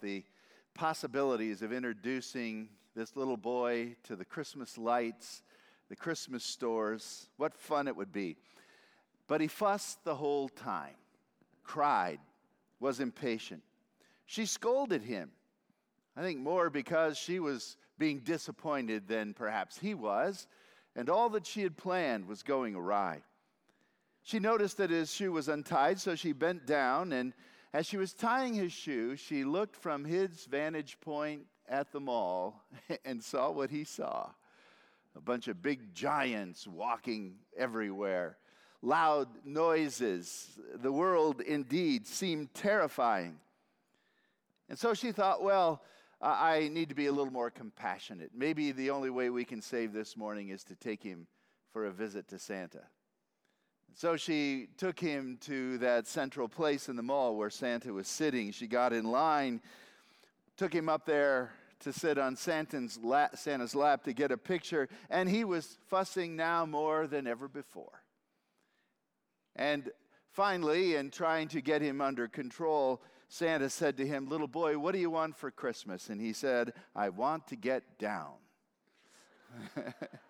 the possibilities of introducing this little boy to the Christmas lights, the Christmas stores. What fun it would be. But he fussed the whole time, cried, was impatient. She scolded him. I think more because she was being disappointed than perhaps he was, and all that she had planned was going awry. She noticed that his shoe was untied, so she bent down, and as she was tying his shoe, she looked from his vantage point at the mall and saw what he saw a bunch of big giants walking everywhere loud noises. The world indeed seemed terrifying. And so she thought, well, I need to be a little more compassionate. Maybe the only way we can save this morning is to take him for a visit to Santa. So she took him to that central place in the mall where Santa was sitting. She got in line, took him up there to sit on Santa's lap, Santa's lap to get a picture, and he was fussing now more than ever before. And finally, in trying to get him under control, Santa said to him, Little boy, what do you want for Christmas? And he said, I want to get down.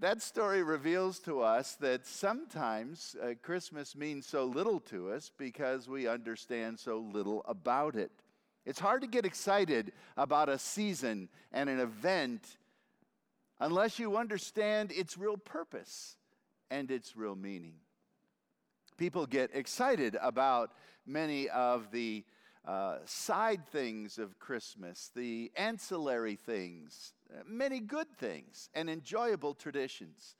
that story reveals to us that sometimes uh, Christmas means so little to us because we understand so little about it. It's hard to get excited about a season and an event unless you understand its real purpose and its real meaning. People get excited about many of the uh, side things of Christmas, the ancillary things, many good things, and enjoyable traditions.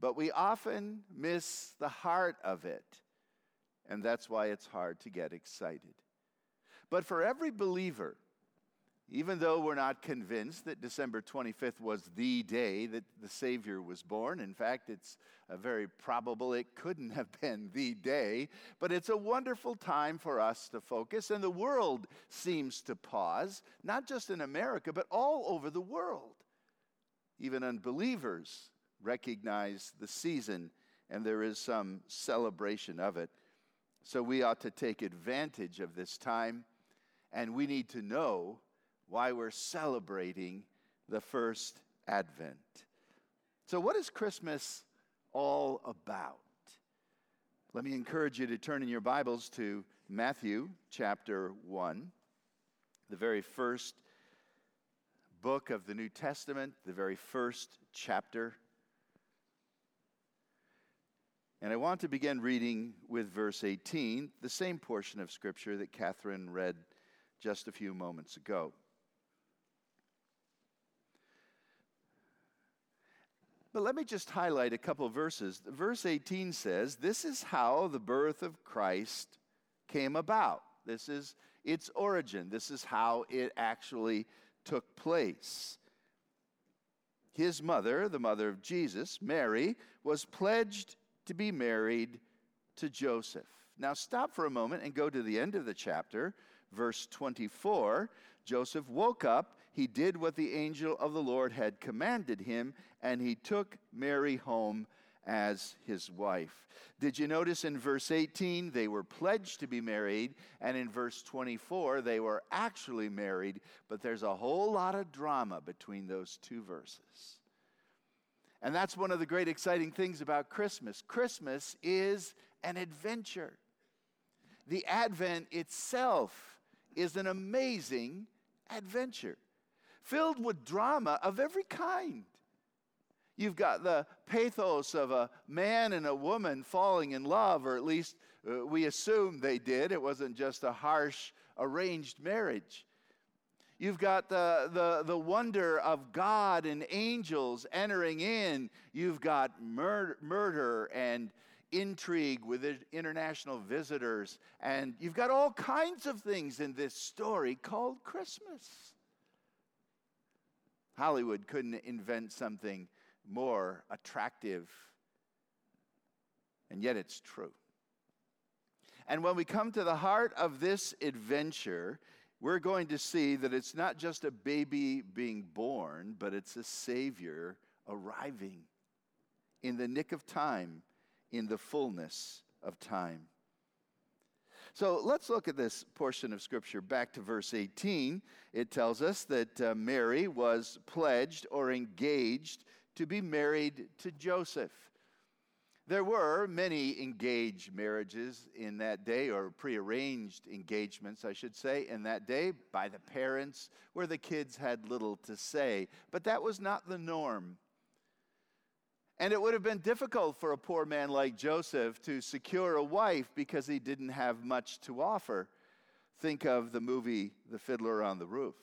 But we often miss the heart of it, and that's why it's hard to get excited. But for every believer, even though we're not convinced that December 25th was the day that the Savior was born, in fact, it's very probable it couldn't have been the day, but it's a wonderful time for us to focus, and the world seems to pause, not just in America, but all over the world. Even unbelievers recognize the season, and there is some celebration of it. So we ought to take advantage of this time, and we need to know why we're celebrating the first Advent. So, what is Christmas all about? Let me encourage you to turn in your Bibles to Matthew chapter 1, the very first book of the New Testament, the very first chapter. And I want to begin reading with verse 18, the same portion of Scripture that Catherine read just a few moments ago. But let me just highlight a couple verses. Verse 18 says, This is how the birth of Christ came about. This is its origin. This is how it actually took place. His mother, the mother of Jesus, Mary, was pledged to be married to Joseph. Now, stop for a moment and go to the end of the chapter, verse 24. Joseph woke up he did what the angel of the Lord had commanded him, and he took Mary home as his wife. Did you notice in verse 18 they were pledged to be married, and in verse 24 they were actually married, but there's a whole lot of drama between those two verses. And that's one of the great exciting things about Christmas. Christmas is an adventure. The Advent itself is an amazing adventure filled with drama of every kind. You've got the pathos of a man and a woman falling in love, or at least uh, we assume they did. It wasn't just a harsh arranged marriage. You've got the, the, the wonder of God and angels entering in. You've got mur- murder and intrigue with international visitors. And you've got all kinds of things in this story called Christmas. Hollywood couldn't invent something more attractive, and yet it's true. And when we come to the heart of this adventure, we're going to see that it's not just a baby being born, but it's a Savior arriving in the nick of time, in the fullness of time. So let's look at this portion of Scripture. Back to verse 18, it tells us that uh, Mary was pledged or engaged to be married to Joseph. There were many engaged marriages in that day, or prearranged engagements, I should say, in that day by the parents, where the kids had little to say. But that was not the norm. And it would have been difficult for a poor man like Joseph to secure a wife because he didn't have much to offer. Think of the movie The Fiddler on the Roof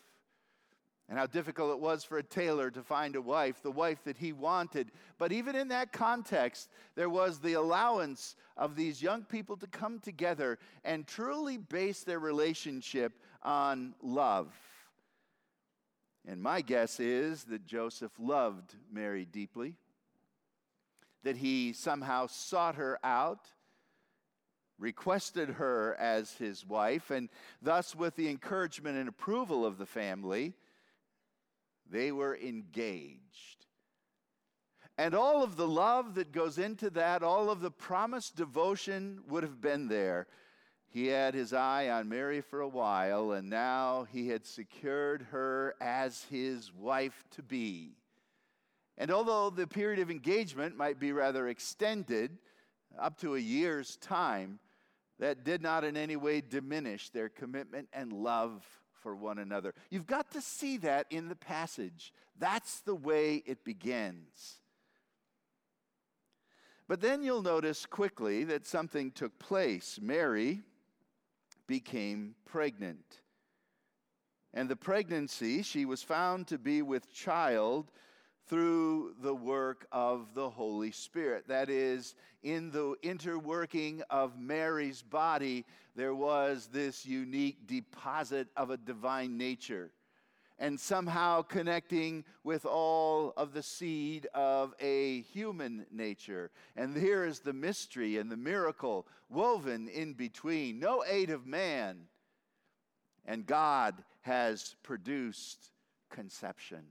and how difficult it was for a tailor to find a wife, the wife that he wanted. But even in that context, there was the allowance of these young people to come together and truly base their relationship on love. And my guess is that Joseph loved Mary deeply, that he somehow sought her out requested her as his wife, and thus, with the encouragement and approval of the family, they were engaged. And all of the love that goes into that, all of the promised devotion would have been there. He had his eye on Mary for a while, and now he had secured her as his wife to be. And although the period of engagement might be rather extended, up to a year's time, that did not in any way diminish their commitment and love for one another. You've got to see that in the passage. That's the way it begins. But then you'll notice quickly that something took place. Mary became pregnant. And the pregnancy, she was found to be with child through the work of the Holy Spirit. That is, in the interworking of Mary's body, there was this unique deposit of a divine nature. And somehow connecting with all of the seed of a human nature. And here is the mystery and the miracle woven in between. No aid of man. And God has produced conception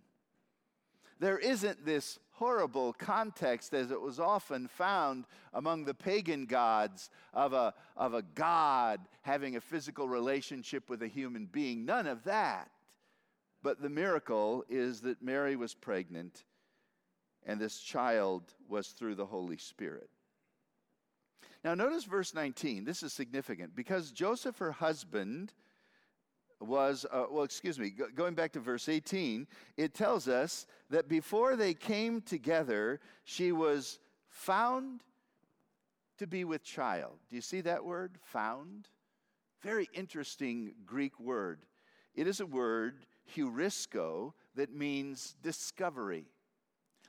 there isn't this horrible context as it was often found among the pagan gods of a, of a god having a physical relationship with a human being. None of that. But the miracle is that Mary was pregnant and this child was through the Holy Spirit. Now, notice verse 19. This is significant because Joseph, her husband, was, uh, well, excuse me, going back to verse 18, it tells us that before they came together, she was found to be with child. Do you see that word, found? Very interesting Greek word. It is a word, heurisko, that means discovery.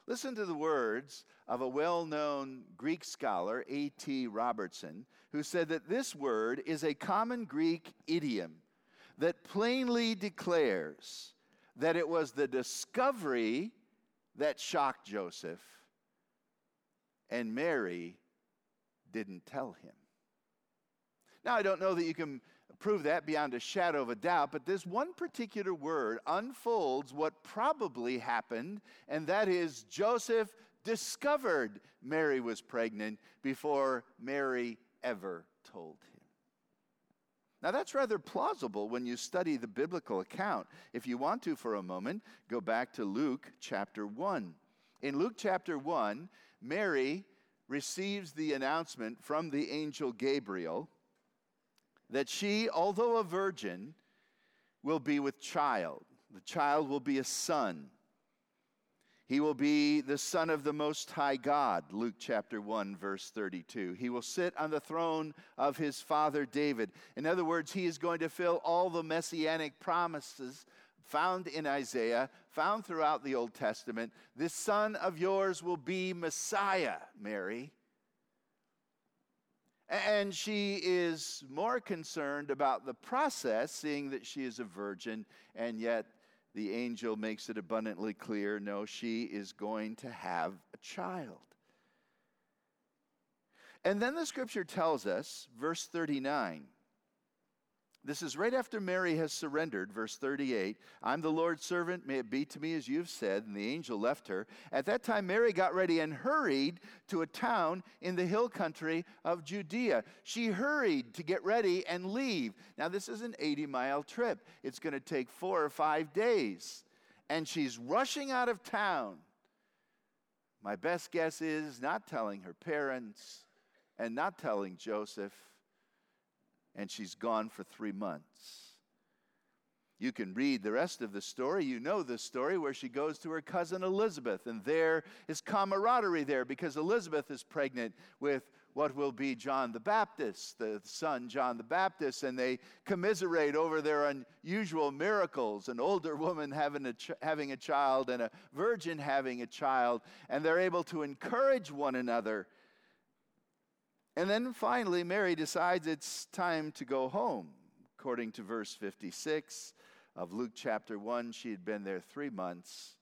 Listen to the words of a well known Greek scholar, A.T. Robertson, who said that this word is a common Greek idiom that plainly declares that it was the discovery that shocked Joseph, and Mary didn't tell him. Now, I don't know that you can prove that beyond a shadow of a doubt, but this one particular word unfolds what probably happened, and that is Joseph discovered Mary was pregnant before Mary ever told him. Now, that's rather plausible when you study the biblical account. If you want to for a moment, go back to Luke chapter 1. In Luke chapter 1, Mary receives the announcement from the angel Gabriel that she, although a virgin, will be with child. The child will be a son. He will be the Son of the Most High God, Luke chapter 1, verse 32. He will sit on the throne of his father David. In other words, he is going to fill all the messianic promises found in Isaiah, found throughout the Old Testament. This son of yours will be Messiah, Mary. And she is more concerned about the process, seeing that she is a virgin, and yet the angel makes it abundantly clear no, she is going to have a child. And then the scripture tells us, verse 39, This is right after Mary has surrendered, verse 38. I'm the Lord's servant, may it be to me as you've said. And the angel left her. At that time, Mary got ready and hurried to a town in the hill country of Judea. She hurried to get ready and leave. Now, this is an 80 mile trip, it's going to take four or five days. And she's rushing out of town. My best guess is not telling her parents and not telling Joseph and she's gone for three months. You can read the rest of the story. You know the story where she goes to her cousin Elizabeth, and there is camaraderie there because Elizabeth is pregnant with what will be John the Baptist, the son John the Baptist, and they commiserate over their unusual miracles an older woman having a, ch- having a child and a virgin having a child, and they're able to encourage one another and then finally, Mary decides it's time to go home. According to verse 56 of Luke chapter 1, she had been there three months.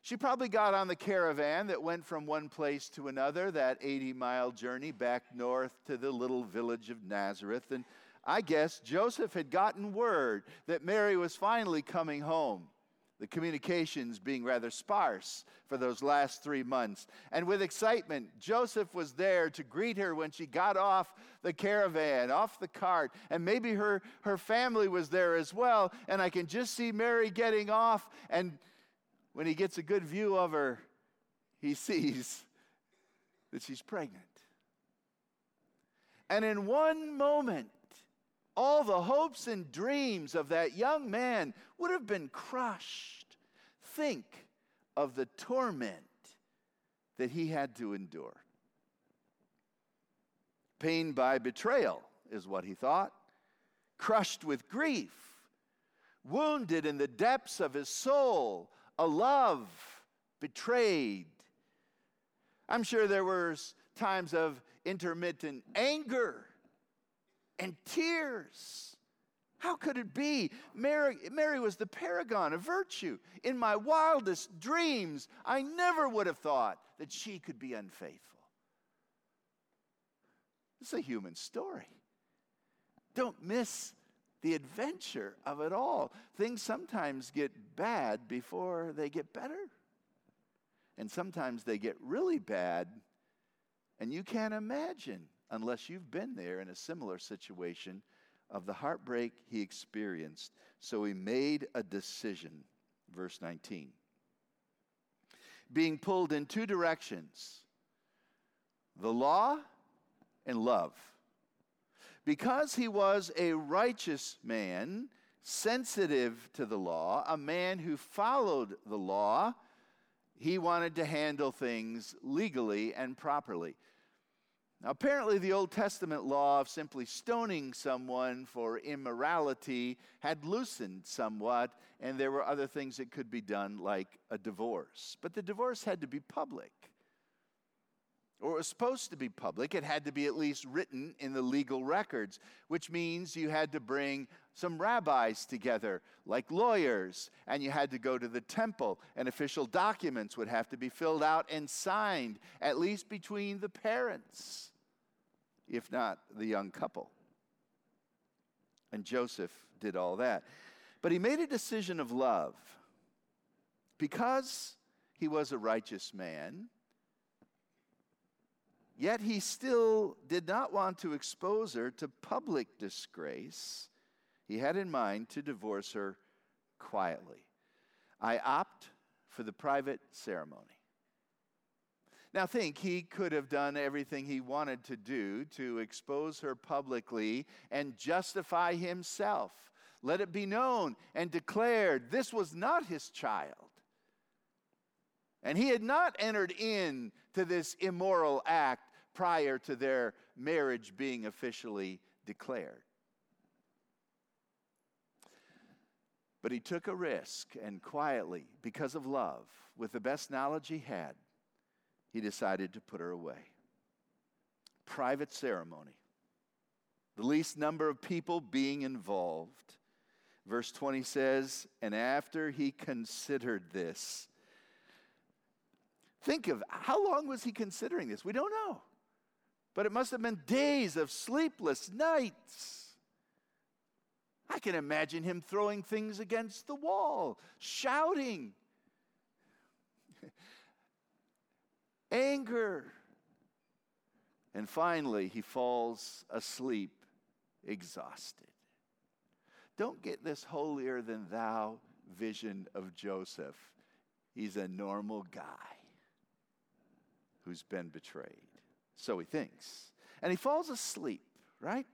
She probably got on the caravan that went from one place to another, that 80 mile journey back north to the little village of Nazareth. And I guess Joseph had gotten word that Mary was finally coming home the communications being rather sparse for those last three months. And with excitement, Joseph was there to greet her when she got off the caravan, off the cart, and maybe her, her family was there as well. And I can just see Mary getting off, and when he gets a good view of her, he sees that she's pregnant. And in one moment, all the hopes and dreams of that young man would have been crushed. Think of the torment that he had to endure. Pain by betrayal is what he thought, crushed with grief, wounded in the depths of his soul, a love betrayed. I'm sure there were times of intermittent anger and tears. How could it be? Mary, Mary was the paragon of virtue. In my wildest dreams, I never would have thought that she could be unfaithful. It's a human story. Don't miss the adventure of it all. Things sometimes get bad before they get better. And sometimes they get really bad, and you can't imagine unless you've been there in a similar situation of the heartbreak he experienced. So he made a decision. Verse 19. Being pulled in two directions the law and love. Because he was a righteous man, sensitive to the law, a man who followed the law, he wanted to handle things legally and properly. Now, apparently, the Old Testament law of simply stoning someone for immorality had loosened somewhat, and there were other things that could be done, like a divorce. But the divorce had to be public, or it was supposed to be public. It had to be at least written in the legal records, which means you had to bring some rabbis together, like lawyers, and you had to go to the temple, and official documents would have to be filled out and signed, at least between the parents if not the young couple. And Joseph did all that. But he made a decision of love. Because he was a righteous man, yet he still did not want to expose her to public disgrace. He had in mind to divorce her quietly. I opt for the private ceremony. Now, think, he could have done everything he wanted to do to expose her publicly and justify himself. Let it be known and declared this was not his child. And he had not entered into this immoral act prior to their marriage being officially declared. But he took a risk and quietly, because of love, with the best knowledge he had, he decided to put her away. Private ceremony, the least number of people being involved. Verse 20 says, And after he considered this, think of how long was he considering this? We don't know. But it must have been days of sleepless nights. I can imagine him throwing things against the wall, shouting, anger. And finally, he falls asleep, exhausted. Don't get this holier than thou vision of Joseph. He's a normal guy who's been betrayed. So he thinks. And he falls asleep, right?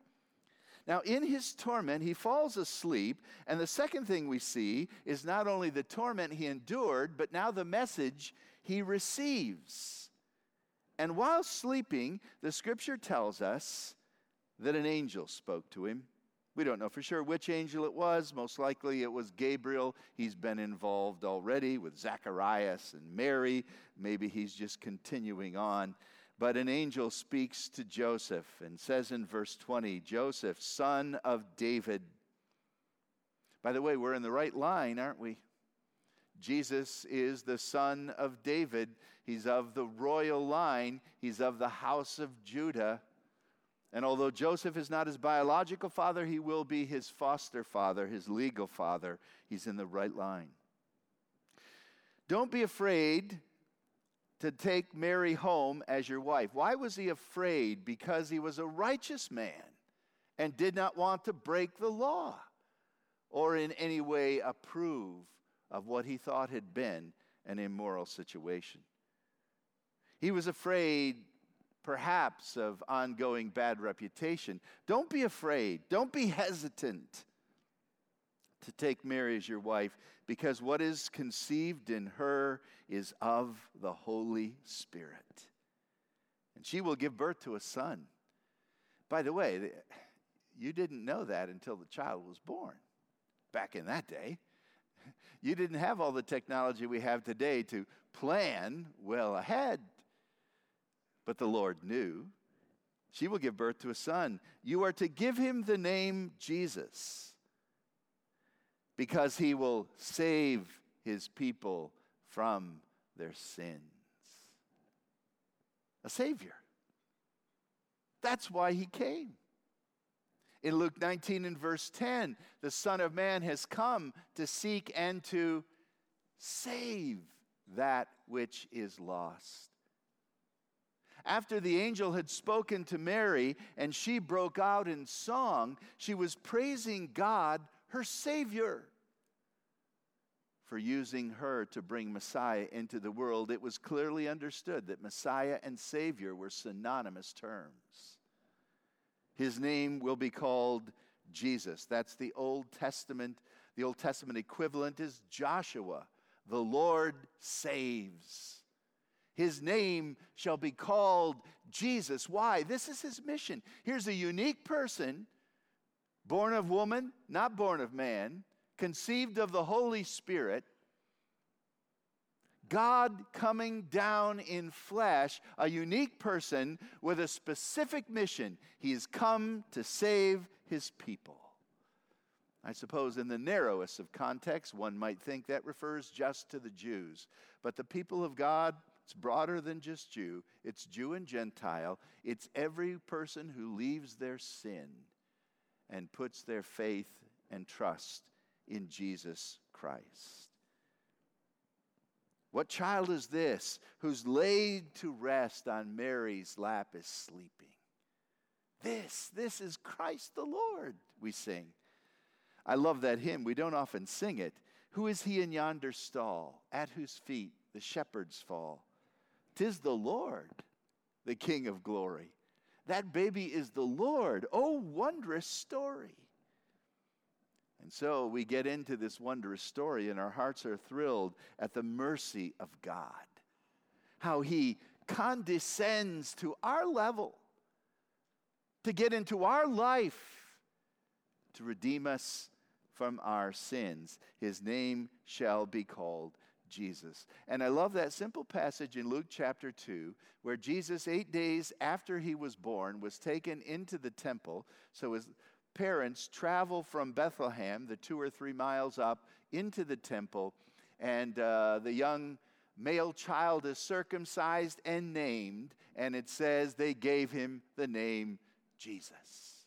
Now, in his torment, he falls asleep. And the second thing we see is not only the torment he endured, but now the message he receives. And while sleeping, the scripture tells us that an angel spoke to him. We don't know for sure which angel it was. Most likely it was Gabriel. He's been involved already with Zacharias and Mary. Maybe he's just continuing on. But an angel speaks to Joseph and says in verse 20, Joseph, son of David. By the way, we're in the right line, aren't we? Jesus is the son of David. He's of the royal line, he's of the house of Judah. And although Joseph is not his biological father, he will be his foster father, his legal father. He's in the right line. Don't be afraid to take Mary home as your wife. Why was he afraid? Because he was a righteous man and did not want to break the law or in any way approve of what he thought had been an immoral situation. He was afraid, perhaps, of ongoing bad reputation. Don't be afraid, don't be hesitant to take Mary as your wife because what is conceived in her is of the Holy Spirit. And she will give birth to a son. By the way, you didn't know that until the child was born back in that day. You didn't have all the technology we have today to plan well ahead. But the Lord knew. She will give birth to a son. You are to give him the name Jesus because he will save his people from their sins. A Savior. That's why he came. In Luke 19 and verse 10, the Son of Man has come to seek and to save that which is lost. After the angel had spoken to Mary and she broke out in song, she was praising God, her Savior for using her to bring Messiah into the world, it was clearly understood that Messiah and Savior were synonymous terms. His name will be called Jesus. That's the Old Testament. The Old Testament equivalent is Joshua. The Lord saves. His name shall be called Jesus. Why? This is his mission. Here's a unique person, born of woman, not born of man, conceived of the Holy Spirit, God coming down in flesh, a unique person with a specific mission. He has come to save his people. I suppose, in the narrowest of contexts, one might think that refers just to the Jews. But the people of God, it's broader than just Jew, it's Jew and Gentile. It's every person who leaves their sin and puts their faith and trust in Jesus Christ. What child is this who's laid to rest on Mary's lap is sleeping? This, this is Christ the Lord, we sing. I love that hymn. We don't often sing it. Who is he in yonder stall, at whose feet the shepherds fall? Tis the Lord, the King of glory. That baby is the Lord. Oh, wondrous story. And so we get into this wondrous story, and our hearts are thrilled at the mercy of God. How He condescends to our level to get into our life to redeem us from our sins. His name shall be called Jesus. And I love that simple passage in Luke chapter 2 where Jesus, eight days after he was born, was taken into the temple. So his parents travel from Bethlehem, the two or three miles up, into the temple, and uh, the young male child is circumcised and named, and it says they gave him the name Jesus.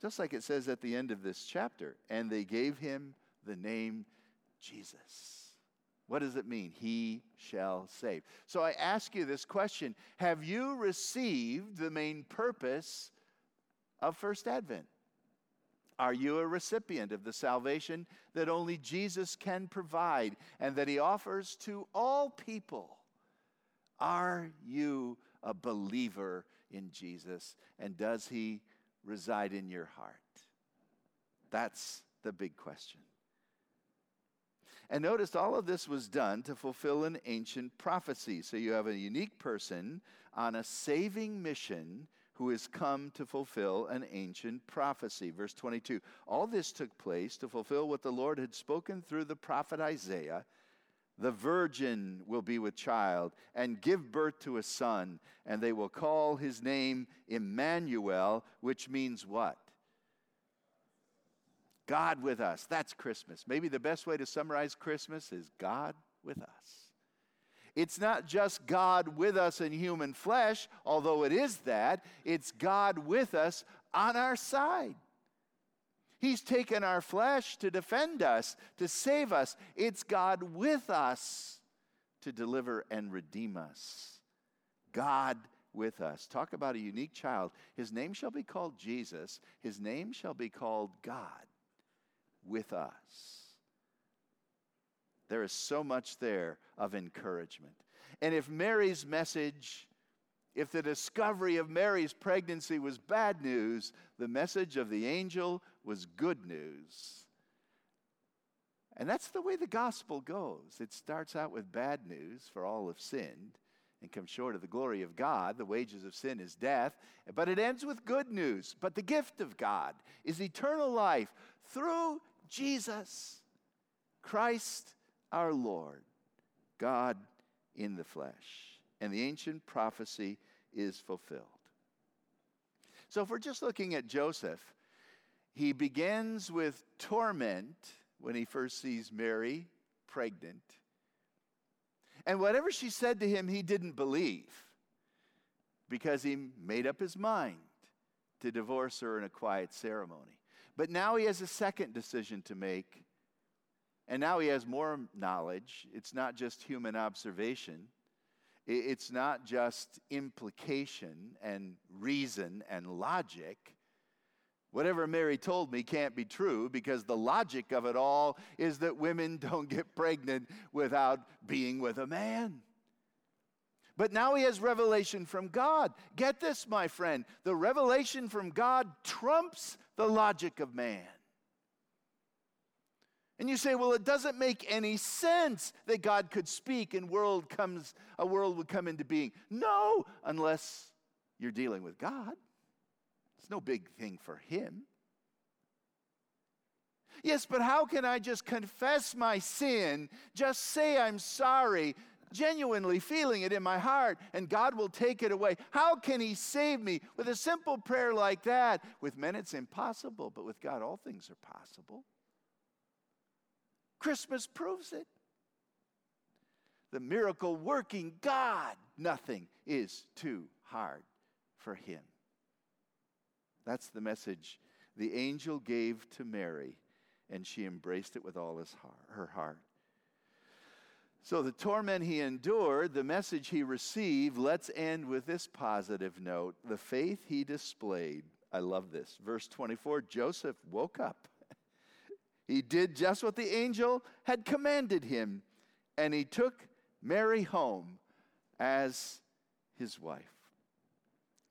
Just like it says at the end of this chapter, and they gave him the name Jesus. What does it mean? He shall save. So I ask you this question Have you received the main purpose of First Advent? Are you a recipient of the salvation that only Jesus can provide and that he offers to all people? Are you a believer in Jesus and does he reside in your heart? That's the big question. And notice all of this was done to fulfill an ancient prophecy. So you have a unique person on a saving mission who has come to fulfill an ancient prophecy. Verse 22 All this took place to fulfill what the Lord had spoken through the prophet Isaiah. The virgin will be with child and give birth to a son, and they will call his name Emmanuel, which means what? God with us. That's Christmas. Maybe the best way to summarize Christmas is God with us. It's not just God with us in human flesh, although it is that, it's God with us on our side. He's taken our flesh to defend us, to save us. It's God with us to deliver and redeem us. God with us. Talk about a unique child. His name shall be called Jesus, his name shall be called God with us. There is so much there of encouragement. And if Mary's message, if the discovery of Mary's pregnancy was bad news, the message of the angel was good news. And that's the way the gospel goes. It starts out with bad news, for all have sinned and come short of the glory of God. The wages of sin is death. But it ends with good news. But the gift of God is eternal life through Jesus, Christ our Lord, God in the flesh. And the ancient prophecy is fulfilled. So if we're just looking at Joseph, he begins with torment when he first sees Mary pregnant. And whatever she said to him, he didn't believe because he made up his mind to divorce her in a quiet ceremony. But now he has a second decision to make. And now he has more knowledge. It's not just human observation, it's not just implication and reason and logic. Whatever Mary told me can't be true because the logic of it all is that women don't get pregnant without being with a man. But now he has revelation from God. Get this, my friend. The revelation from God trumps the logic of man. And you say, well, it doesn't make any sense that God could speak and world comes, a world would come into being. No, unless you're dealing with God. It's no big thing for him. Yes, but how can I just confess my sin, just say I'm sorry, genuinely feeling it in my heart, and God will take it away. How can He save me with a simple prayer like that? With men, it's impossible, but with God, all things are possible. Christmas proves it. The miracle working God, nothing is too hard for Him. That's the message the angel gave to Mary, and she embraced it with all his heart, her heart. So, the torment he endured, the message he received, let's end with this positive note the faith he displayed. I love this. Verse 24 Joseph woke up. He did just what the angel had commanded him, and he took Mary home as his wife.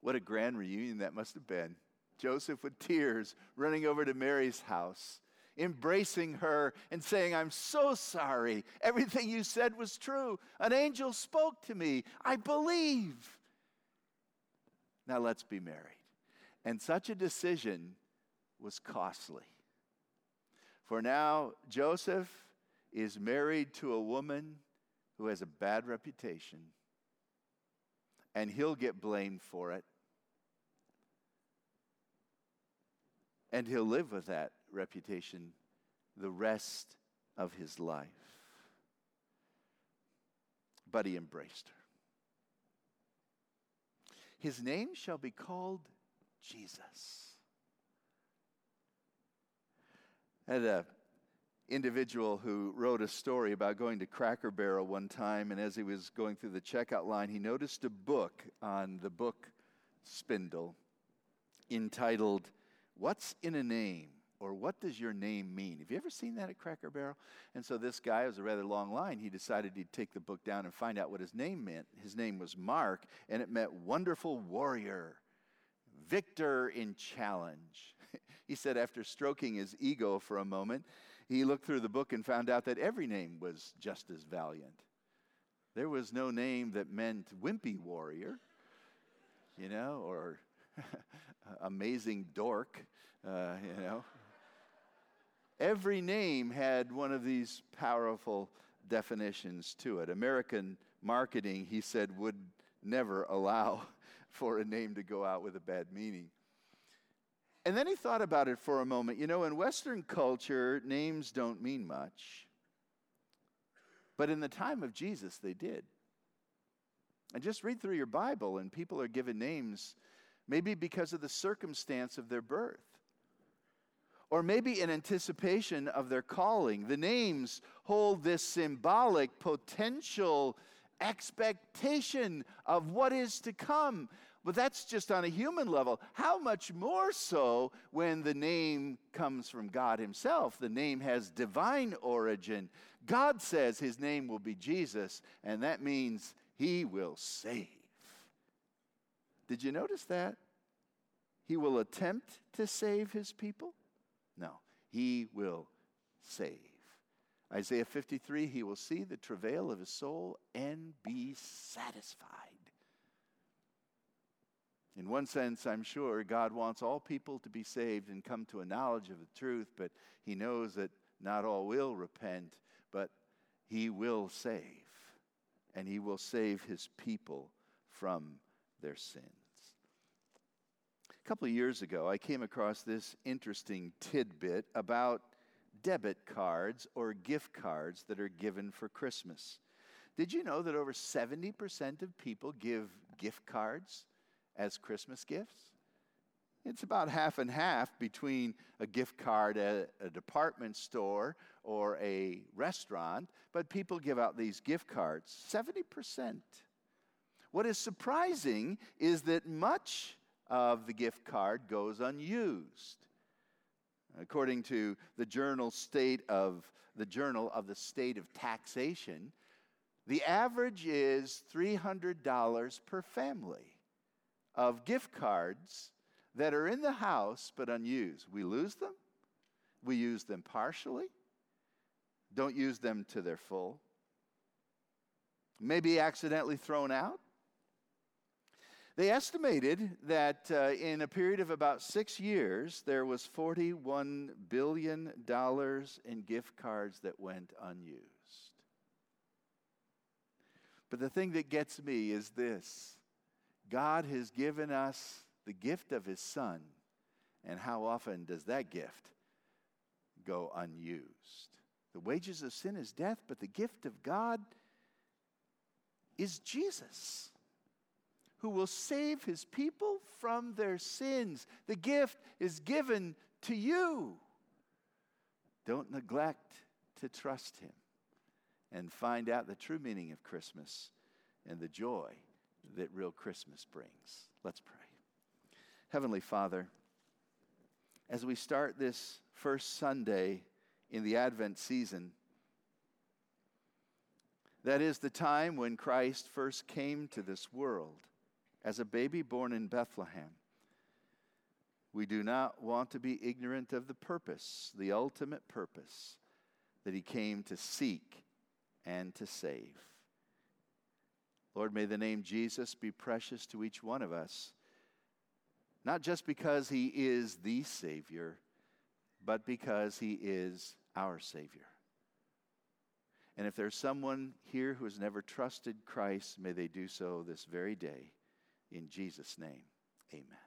What a grand reunion that must have been. Joseph with tears running over to Mary's house embracing her and saying, I'm so sorry. Everything you said was true. An angel spoke to me. I believe. Now let's be married. And such a decision was costly. For now, Joseph is married to a woman who has a bad reputation, and he'll get blamed for it. And he'll live with that reputation the rest of his life. But he embraced her. His name shall be called Jesus. Had a individual who wrote a story about going to Cracker Barrel one time, and as he was going through the checkout line, he noticed a book on the book spindle entitled, What's in a Name? or What Does Your Name Mean? Have you ever seen that at Cracker Barrel? And so this guy, was a rather long line, he decided he'd take the book down and find out what his name meant. His name was Mark, and it meant Wonderful Warrior, Victor in Challenge. he said after stroking his ego for a moment, he looked through the book and found out that every name was just as valiant. There was no name that meant wimpy warrior, you know, or amazing dork, uh, you know. Every name had one of these powerful definitions to it. American marketing, he said, would never allow for a name to go out with a bad meaning. And then he thought about it for a moment. You know, in Western culture, names don't mean much. But in the time of Jesus, they did. And just read through your Bible, and people are given names maybe because of the circumstance of their birth, or maybe in anticipation of their calling. The names hold this symbolic potential expectation of what is to come. But that's just on a human level. How much more so when the name comes from God Himself? The name has divine origin. God says His name will be Jesus, and that means He will save. Did you notice that? He will attempt to save His people? No, He will save. Isaiah 53 He will see the travail of His soul and be satisfied. In one sense, I'm sure God wants all people to be saved and come to a knowledge of the truth, but He knows that not all will repent, but He will save, and He will save His people from their sins. A couple of years ago, I came across this interesting tidbit about debit cards or gift cards that are given for Christmas. Did you know that over 70% of people give gift cards as Christmas gifts. It's about half and half between a gift card at a department store or a restaurant, but people give out these gift cards 70%. What is surprising is that much of the gift card goes unused. According to the journal state of the journal of the state of taxation, the average is $300 per family of gift cards that are in the house but unused. We lose them, we use them partially, don't use them to their full, maybe accidentally thrown out. They estimated that uh, in a period of about six years, there was $41 billion in gift cards that went unused. But the thing that gets me is this God has given us the gift of His Son. And how often does that gift go unused? The wages of sin is death, but the gift of God is Jesus, who will save His people from their sins. The gift is given to you. Don't neglect to trust Him and find out the true meaning of Christmas and the joy that real Christmas brings. Let's pray. Heavenly Father, as we start this first Sunday in the Advent season, that is the time when Christ first came to this world as a baby born in Bethlehem. We do not want to be ignorant of the purpose, the ultimate purpose, that he came to seek and to save. Lord, may the name Jesus be precious to each one of us, not just because he is the Savior, but because he is our Savior. And if there's someone here who has never trusted Christ, may they do so this very day. In Jesus' name, amen.